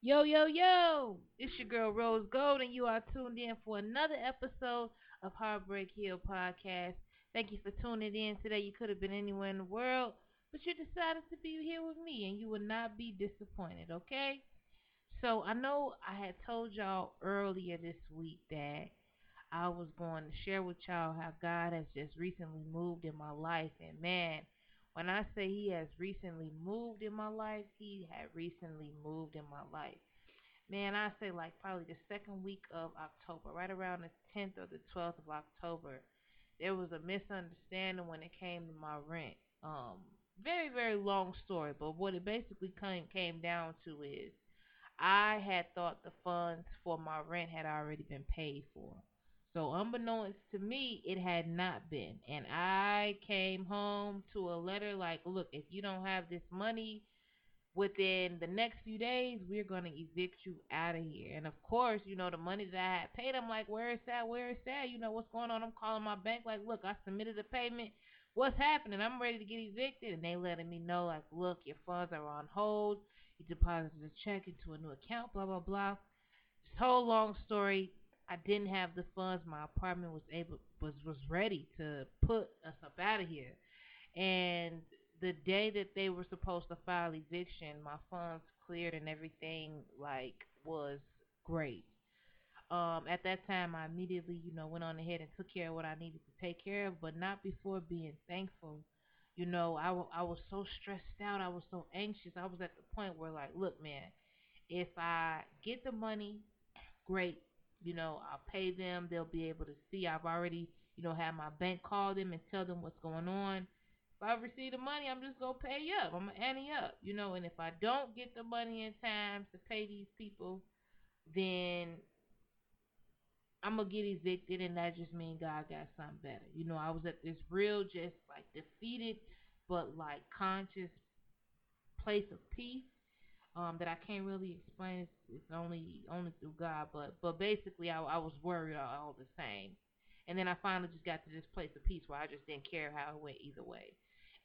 Yo, yo, yo! It's your girl Rose Gold, and you are tuned in for another episode of Heartbreak Hill Podcast. Thank you for tuning in today. You could have been anywhere in the world, but you decided to be here with me, and you will not be disappointed, okay? So, I know I had told y'all earlier this week that I was going to share with y'all how God has just recently moved in my life, and man, when I say he has recently moved in my life, he had recently moved in my life. Man, I say like probably the second week of October, right around the 10th or the 12th of October, there was a misunderstanding when it came to my rent. Um, very very long story, but what it basically came came down to is I had thought the funds for my rent had already been paid for. So unbeknownst to me, it had not been. And I came home to a letter like, look, if you don't have this money within the next few days, we're going to evict you out of here. And of course, you know, the money that I had paid, I'm like, where is that? Where is that? You know, what's going on? I'm calling my bank like, look, I submitted a payment. What's happening? I'm ready to get evicted. And they letting me know, like, look, your funds are on hold. You deposited a check into a new account, blah, blah, blah. This whole long story I didn't have the funds. My apartment was able was was ready to put us up out of here. And the day that they were supposed to file eviction, my funds cleared and everything like was great. Um, at that time, I immediately, you know, went on ahead and took care of what I needed to take care of, but not before being thankful. You know, I, w- I was so stressed out. I was so anxious. I was at the point where, like, look, man, if I get the money, great. You know, I'll pay them. They'll be able to see. I've already, you know, had my bank call them and tell them what's going on. If I receive the money, I'm just gonna pay up. I'm gonna ante up, you know. And if I don't get the money in time to pay these people, then I'm gonna get evicted, and that just means God got something better. You know, I was at this real, just like defeated, but like conscious place of peace um, that I can't really explain. It's, only only through God, but but basically, I, I was worried all, all the same. And then I finally just got to this place of peace where I just didn't care how it went either way.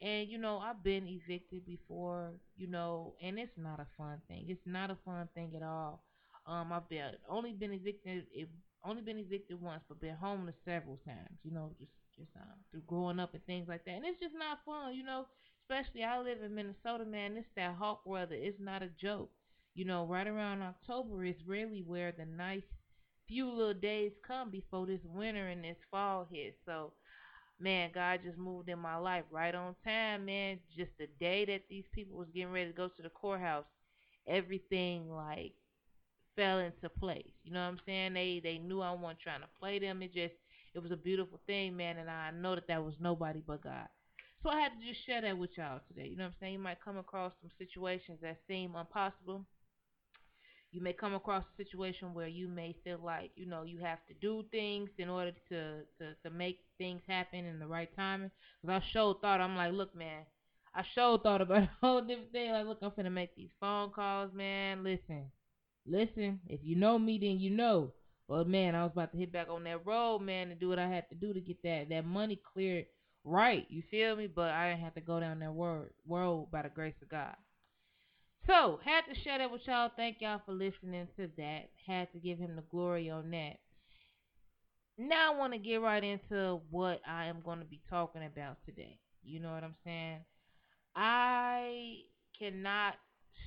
And you know, I've been evicted before, you know, and it's not a fun thing. It's not a fun thing at all. Um, I've been only been evicted, it, only been evicted once, but been homeless several times. You know, just just um, through growing up and things like that. And it's just not fun, you know. Especially I live in Minnesota, man. It's that hot weather. It's not a joke. You know, right around October is really where the nice few little days come before this winter and this fall hits. So man, God just moved in my life right on time, man. Just the day that these people was getting ready to go to the courthouse, everything like fell into place. You know what I'm saying? They they knew I wasn't trying to play them. It just it was a beautiful thing, man, and I know that that was nobody but God. So I had to just share that with y'all today. You know what I'm saying? You might come across some situations that seem impossible you may come across a situation where you may feel like you know you have to do things in order to to, to make things happen in the right timing. Because I sure thought I'm like, look, man, I sure thought about a whole different thing. Like, look, I'm finna make these phone calls, man. Listen, listen. If you know me, then you know. But man, I was about to hit back on that road, man, and do what I had to do to get that that money cleared right. You feel me? But I didn't have to go down that road, road by the grace of God. So, had to share that with y'all. Thank y'all for listening to that. Had to give him the glory on that. Now I want to get right into what I am going to be talking about today. You know what I'm saying? I cannot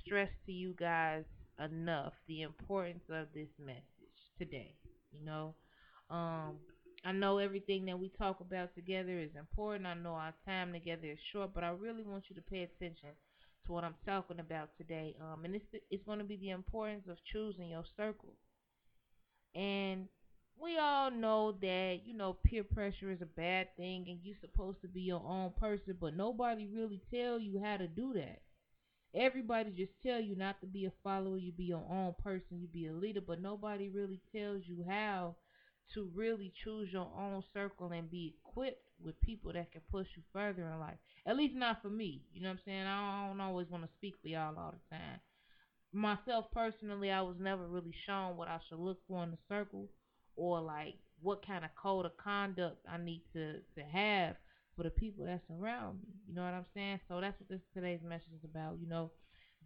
stress to you guys enough the importance of this message today. You know, um, I know everything that we talk about together is important. I know our time together is short, but I really want you to pay attention to what I'm talking about today. Um, and it's it's going to be the importance of choosing your circle. And we all know that you know peer pressure is a bad thing, and you're supposed to be your own person, but nobody really tell you how to do that. Everybody just tell you not to be a follower, you be your own person, you be a leader, but nobody really tells you how to really choose your own circle and be equipped with people that can push you further in life. At least not for me. You know what I'm saying? I don't always want to speak for y'all all the time. Myself personally, I was never really shown what I should look for in the circle or like what kind of code of conduct I need to to have for the people that's around me. You know what I'm saying? So that's what this today's message is about. You know,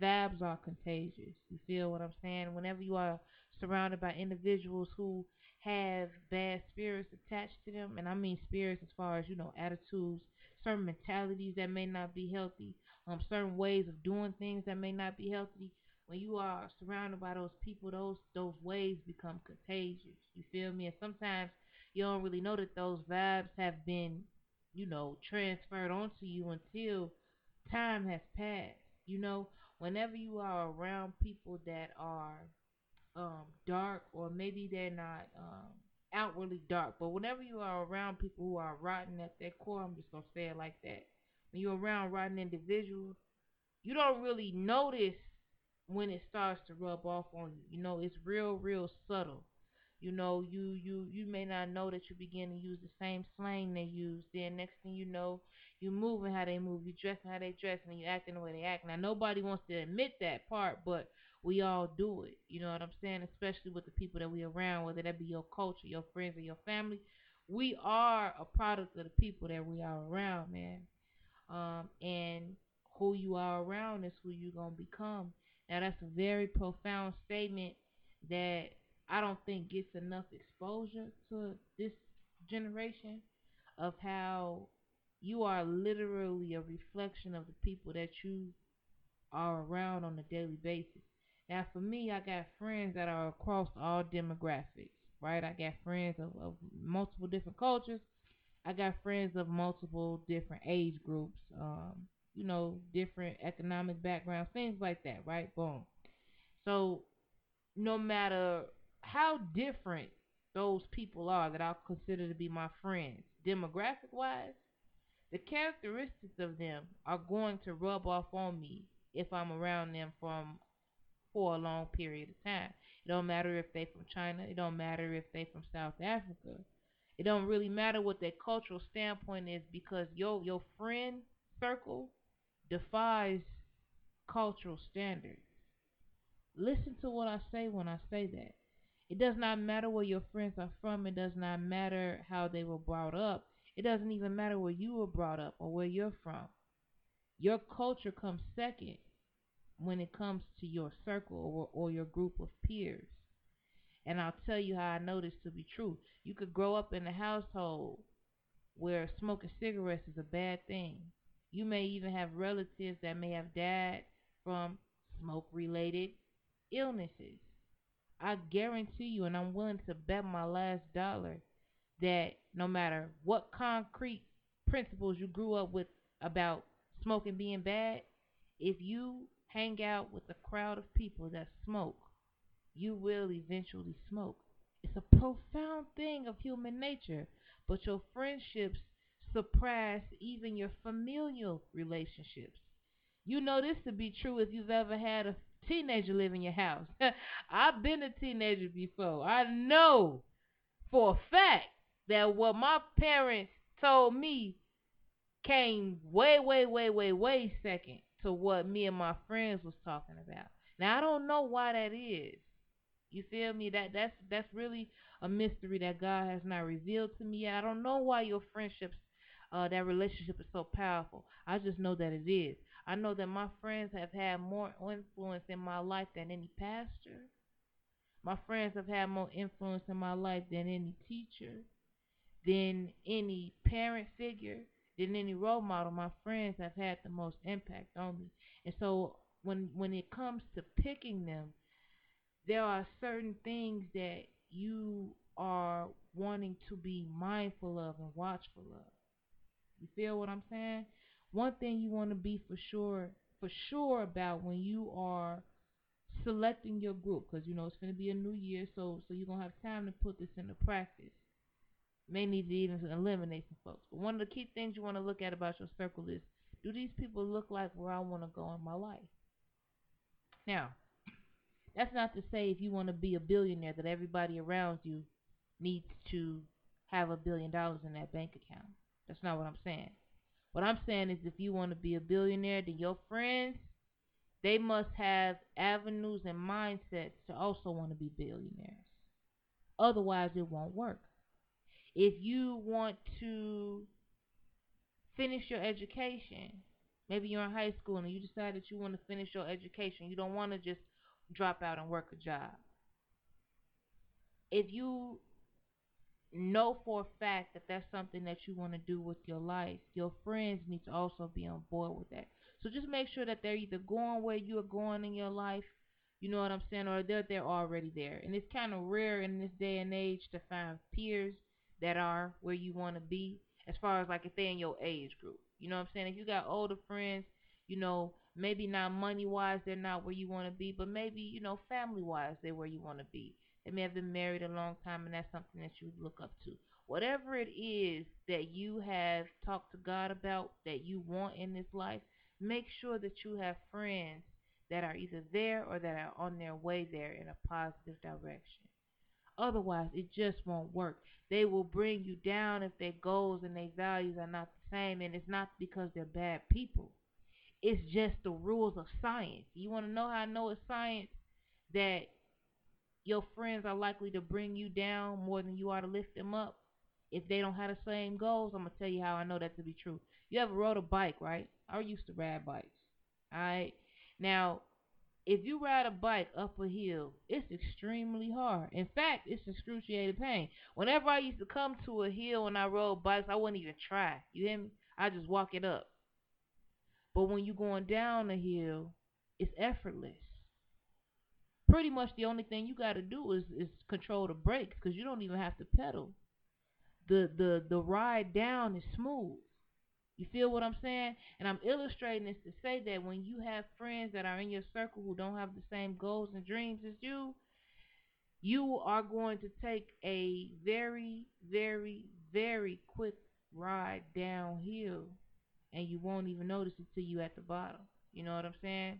vibes are contagious. You feel what I'm saying? Whenever you are surrounded by individuals who have bad spirits attached to them, and I mean spirits as far as you know attitudes, certain mentalities that may not be healthy, um, certain ways of doing things that may not be healthy. When you are surrounded by those people, those those ways become contagious. You feel me? And sometimes you don't really know that those vibes have been, you know, transferred onto you until time has passed. You know, whenever you are around people that are um, dark or maybe they're not um, outwardly dark, but whenever you are around people who are rotten at their core, I'm just gonna say it like that. When you're around rotten individuals, you don't really notice when it starts to rub off on you. You know, it's real, real subtle. You know, you you you may not know that you begin to use the same slang they use. Then next thing you know, you moving how they move, you dressing how they dress, and you acting the way they act. Now nobody wants to admit that part, but we all do it. You know what I'm saying? Especially with the people that we around, whether that be your culture, your friends, or your family. We are a product of the people that we are around, man. Um, and who you are around is who you're gonna become. Now that's a very profound statement that I don't think gets enough exposure to this generation of how you are literally a reflection of the people that you are around on a daily basis. Now, for me, I got friends that are across all demographics, right? I got friends of, of multiple different cultures. I got friends of multiple different age groups, um, you know, different economic backgrounds, things like that, right? Boom. So, no matter how different those people are that I consider to be my friends, demographic wise, the characteristics of them are going to rub off on me if I'm around them from for a long period of time. It don't matter if they from China, it don't matter if they from South Africa. It don't really matter what their cultural standpoint is because your your friend circle defies cultural standards. Listen to what I say when I say that. It does not matter where your friends are from. It does not matter how they were brought up. It doesn't even matter where you were brought up or where you're from. Your culture comes second when it comes to your circle or, or your group of peers. And I'll tell you how I know this to be true. You could grow up in a household where smoking cigarettes is a bad thing. You may even have relatives that may have died from smoke related illnesses. I guarantee you, and I'm willing to bet my last dollar, that no matter what concrete principles you grew up with about smoking being bad, if you hang out with a crowd of people that smoke, you will eventually smoke. It's a profound thing of human nature, but your friendships surpass even your familial relationships. You know this to be true if you've ever had a teenager live in your house. I've been a teenager before. I know for a fact that what my parents told me came way, way, way, way, way second to what me and my friends was talking about. Now I don't know why that is. You feel me? That that's that's really a mystery that God has not revealed to me yet. I don't know why your friendships, uh, that relationship is so powerful. I just know that it is. I know that my friends have had more influence in my life than any pastor. My friends have had more influence in my life than any teacher, than any parent figure, than any role model. My friends have had the most impact on me. And so when when it comes to picking them, there are certain things that you are wanting to be mindful of and watchful of. You feel what I'm saying? one thing you want to be for sure for sure about when you are selecting your group because you know it's going to be a new year so so you're going to have time to put this into practice may need to even eliminate some folks but one of the key things you want to look at about your circle is do these people look like where i want to go in my life now that's not to say if you want to be a billionaire that everybody around you needs to have a billion dollars in that bank account that's not what i'm saying what I'm saying is if you want to be a billionaire, then your friends, they must have avenues and mindsets to also want to be billionaires. Otherwise, it won't work. If you want to finish your education, Maybe you're in high school and you decide that you want to finish your education. You don't want to just drop out and work a job. If you know for a fact that that's something that you want to do with your life, your friends need to also be on board with that. So just make sure that they're either going where you are going in your life, you know what I'm saying, or they're they're already there. And it's kind of rare in this day and age to find peers that are where you want to be, as far as like if they're in your age group. You know what I'm saying? If you got older friends, you know, maybe not money wise they're not where you want to be, but maybe, you know, family wise they're where you want to be. They may have been married a long time and that's something that you look up to. Whatever it is that you have talked to God about that you want in this life, make sure that you have friends that are either there or that are on their way there in a positive direction. Otherwise, it just won't work. They will bring you down if their goals and their values are not the same, and it's not because they're bad people. It's just the rules of science. You want to know how I know it's science? That your friends are likely to bring you down more than you are to lift them up. If they don't have the same goals, I'm gonna tell you how I know that to be true. You ever rode a bike, right? I used to ride bikes. Alright. Now, if you ride a bike up a hill, it's extremely hard. In fact, it's excruciating pain. Whenever I used to come to a hill when I rode bikes, I wouldn't even try. You hear me? I just walk it up. But when you're going down the hill, it's effortless. Pretty much the only thing you got to do is, is control the brakes because you don't even have to pedal. The, the, the ride down is smooth. You feel what I'm saying? And I'm illustrating this to say that when you have friends that are in your circle who don't have the same goals and dreams as you, you are going to take a very, very, very quick ride downhill and you won't even notice it till you at the bottom. You know what I'm saying?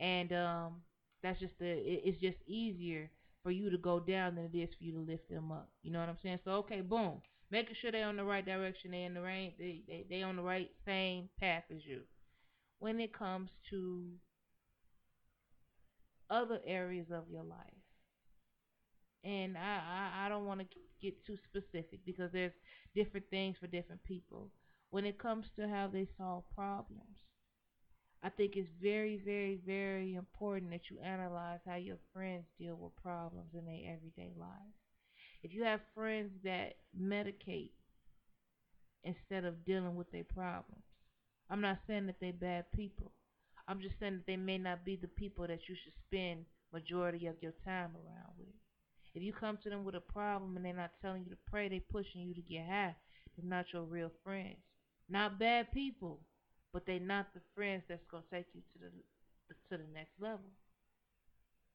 And um that's just the it, it's just easier for you to go down than it is for you to lift them up. You know what I'm saying? So okay, boom making sure they're on the right direction, they in the right, they they they on the right same path as you. When it comes to other areas of your life, and I I, I don't want to get too specific because there's different things for different people. When it comes to how they solve problems, I think it's very, very, very important that you analyze how your friends deal with problems in their everyday lives. If you have friends that medicate instead of dealing with their problems, I'm not saying that they're bad people. I'm just saying that they may not be the people that you should spend majority of your time around with. If you come to them with a problem and they're not telling you to pray, they're pushing you to get high. They're not your real friends. Not bad people, but they're not the friends that's gonna take you to the to the next level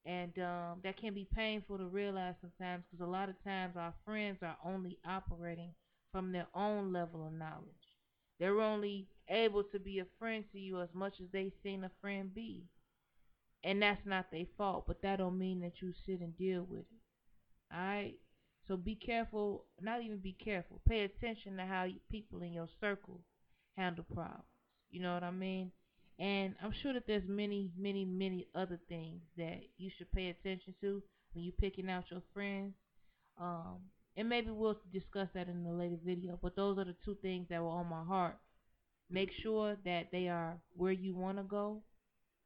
and um, that can be painful to realize sometimes because a lot of times our friends are only operating from their own level of knowledge. They're only able to be a friend to you as much as they've seen a friend be. And that's not their fault, but that don't mean that you sit and deal with it. Alright? So be careful, not even be careful. Pay attention to how people in your circle handle problems. You know what I mean? And I'm sure that there's many, many, many other things that you should pay attention to when you're picking out your friends. Um, and maybe we'll discuss that in a later video. But those are the two things that were on my heart. Make sure that they are where you want to go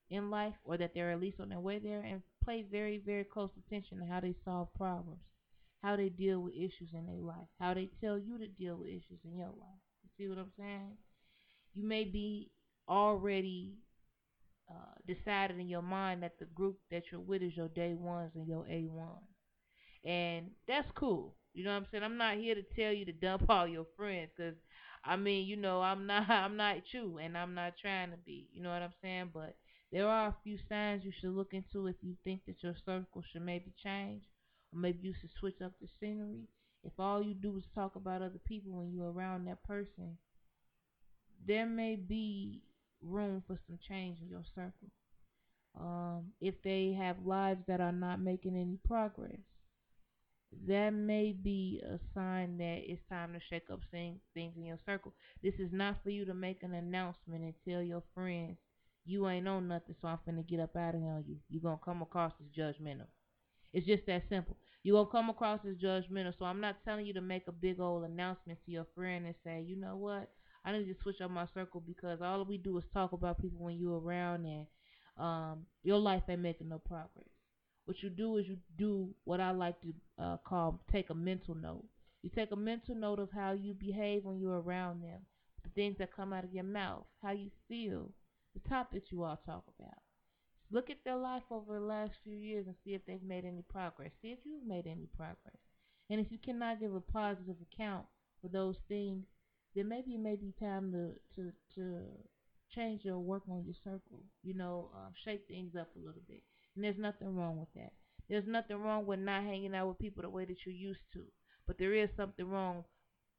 in life or that they're at least on their way there and pay very, very close attention to how they solve problems, how they deal with issues in their life, how they tell you to deal with issues in your life. You see what I'm saying? You may be already uh, decided in your mind that the group that you're with is your day ones and your A ones. And that's cool. You know what I'm saying? I'm not here to tell you to dump all your friends because I mean, you know, I'm not I'm not you and I'm not trying to be. You know what I'm saying? But there are a few signs you should look into if you think that your circle should maybe change or maybe you should switch up the scenery. If all you do is talk about other people when you're around that person, there may be room for some change in your circle. Um, if they have lives that are not making any progress, that may be a sign that it's time to shake up things in your circle. This is not for you to make an announcement and tell your friends you ain't on nothing, so I'm finna get up out of here on you. You're gonna come across as judgmental. It's just that simple. You're gonna come across as judgmental, so I'm not telling you to make a big old announcement to your friend and say, you know what, I need to switch up my circle because all we do is talk about people when you're around and um, your life ain't making no progress. What you do is you do what I like to uh, call take a mental note. You take a mental note of how you behave when you're around them, the things that come out of your mouth, how you feel, the topics you all talk about. Look at their life over the last few years and see if they've made any progress. See if you've made any progress. And if you cannot give a positive account for those things, then maybe it may be time to to to change your work on your circle. You know, uh, shake things up a little bit. And there's nothing wrong with that. There's nothing wrong with not hanging out with people the way that you used to. But there is something wrong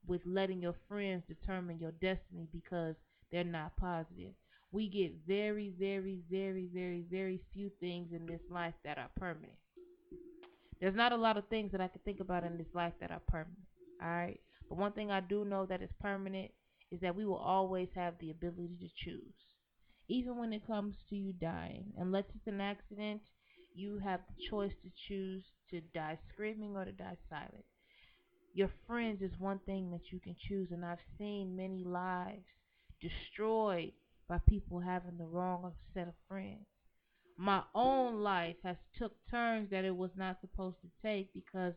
with letting your friends determine your destiny because they're not positive. We get very, very, very, very, very few things in this life that are permanent. There's not a lot of things that I can think about in this life that are permanent. Alright? But one thing I do know that is permanent is that we will always have the ability to choose. Even when it comes to you dying. Unless it's an accident, you have the choice to choose to die screaming or to die silent. Your friends is one thing that you can choose, and I've seen many lives destroyed by people having the wrong set of friends. My own life has took turns that it was not supposed to take because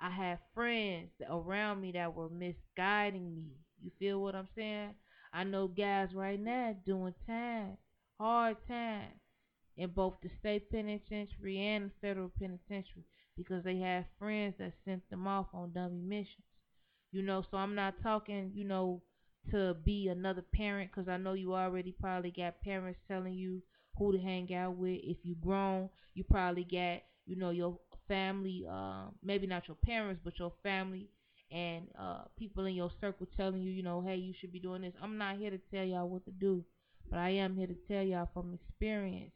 I had friends around me that were misguiding me. You feel what I'm saying? I know guys right now doing time, hard time, in both the state penitentiary and the federal penitentiary because they had friends that sent them off on dummy missions. You know, so I'm not talking, you know, to be another parent because I know you already probably got parents telling you who to hang out with. If you grown, you probably got, you know, your family, uh, maybe not your parents, but your family and uh, people in your circle telling you, you know, hey, you should be doing this. I'm not here to tell y'all what to do, but I am here to tell y'all from experience,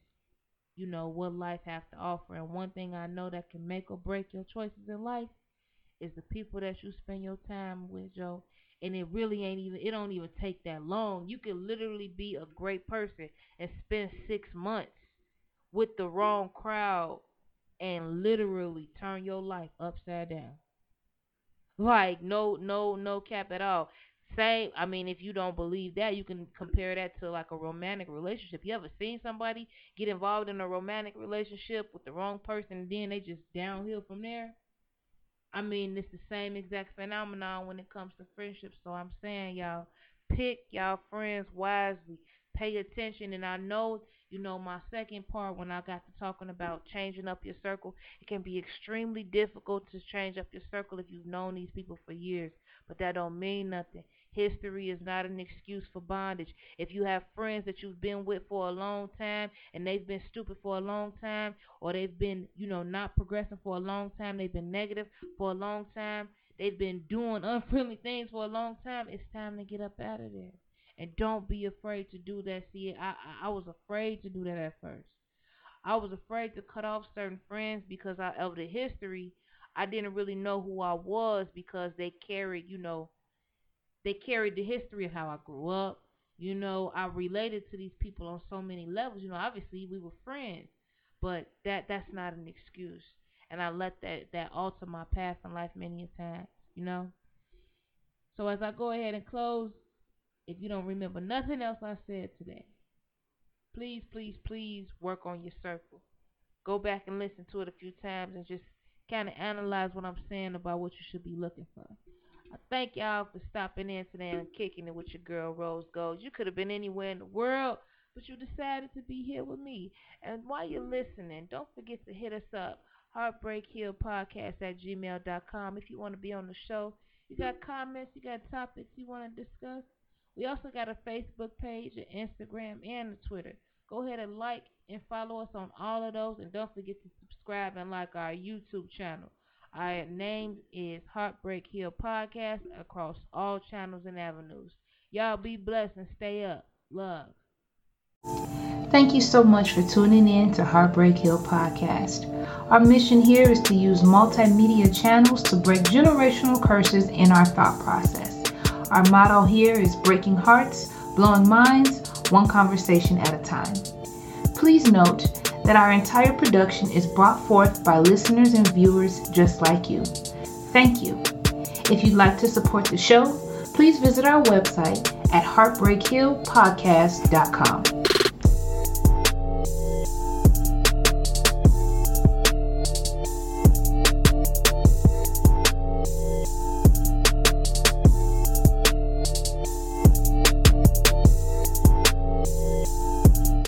you know, what life has to offer. And one thing I know that can make or break your choices in life is the people that you spend your time with, Joe. And it really ain't even, it don't even take that long. You can literally be a great person and spend six months with the wrong crowd and literally turn your life upside down. Like no no no cap at all. Same I mean if you don't believe that you can compare that to like a romantic relationship. You ever seen somebody get involved in a romantic relationship with the wrong person and then they just downhill from there? I mean it's the same exact phenomenon when it comes to friendships. So I'm saying y'all pick y'all friends wisely. Pay attention and I know you know, my second part when I got to talking about changing up your circle, it can be extremely difficult to change up your circle if you've known these people for years, but that don't mean nothing. History is not an excuse for bondage. If you have friends that you've been with for a long time and they've been stupid for a long time or they've been, you know, not progressing for a long time, they've been negative for a long time, they've been doing unfriendly things for a long time, it's time to get up out of there. And don't be afraid to do that. See, I, I, was afraid to do that at first. I was afraid to cut off certain friends because I, of the history. I didn't really know who I was because they carried, you know, they carried the history of how I grew up. You know, I related to these people on so many levels. You know, obviously we were friends, but that that's not an excuse. And I let that that alter my path in life many a time. You know. So as I go ahead and close, if you don't remember nothing else I said today, please, please, please work on your circle. Go back and listen to it a few times and just kind of analyze what I'm saying about what you should be looking for. I thank y'all for stopping in today and kicking it with your girl Rose Gold. You could have been anywhere in the world, but you decided to be here with me. And while you're listening, don't forget to hit us up, Heartbreak Hill Podcast at gmail.com. If you want to be on the show, you got comments, you got topics you want to discuss, we also got a Facebook page, an Instagram, and a Twitter. Go ahead and like and follow us on all of those, and don't forget to subscribe and like our YouTube channel. Our name is Heartbreak Hill Podcast across all channels and avenues. Y'all be blessed and stay up. Love. Thank you so much for tuning in to Heartbreak Hill Podcast. Our mission here is to use multimedia channels to break generational curses in our thought process. Our motto here is breaking hearts, blowing minds, one conversation at a time. Please note that our entire production is brought forth by listeners and viewers just like you. Thank you. If you'd like to support the show, please visit our website at heartbreakhillpodcast.com.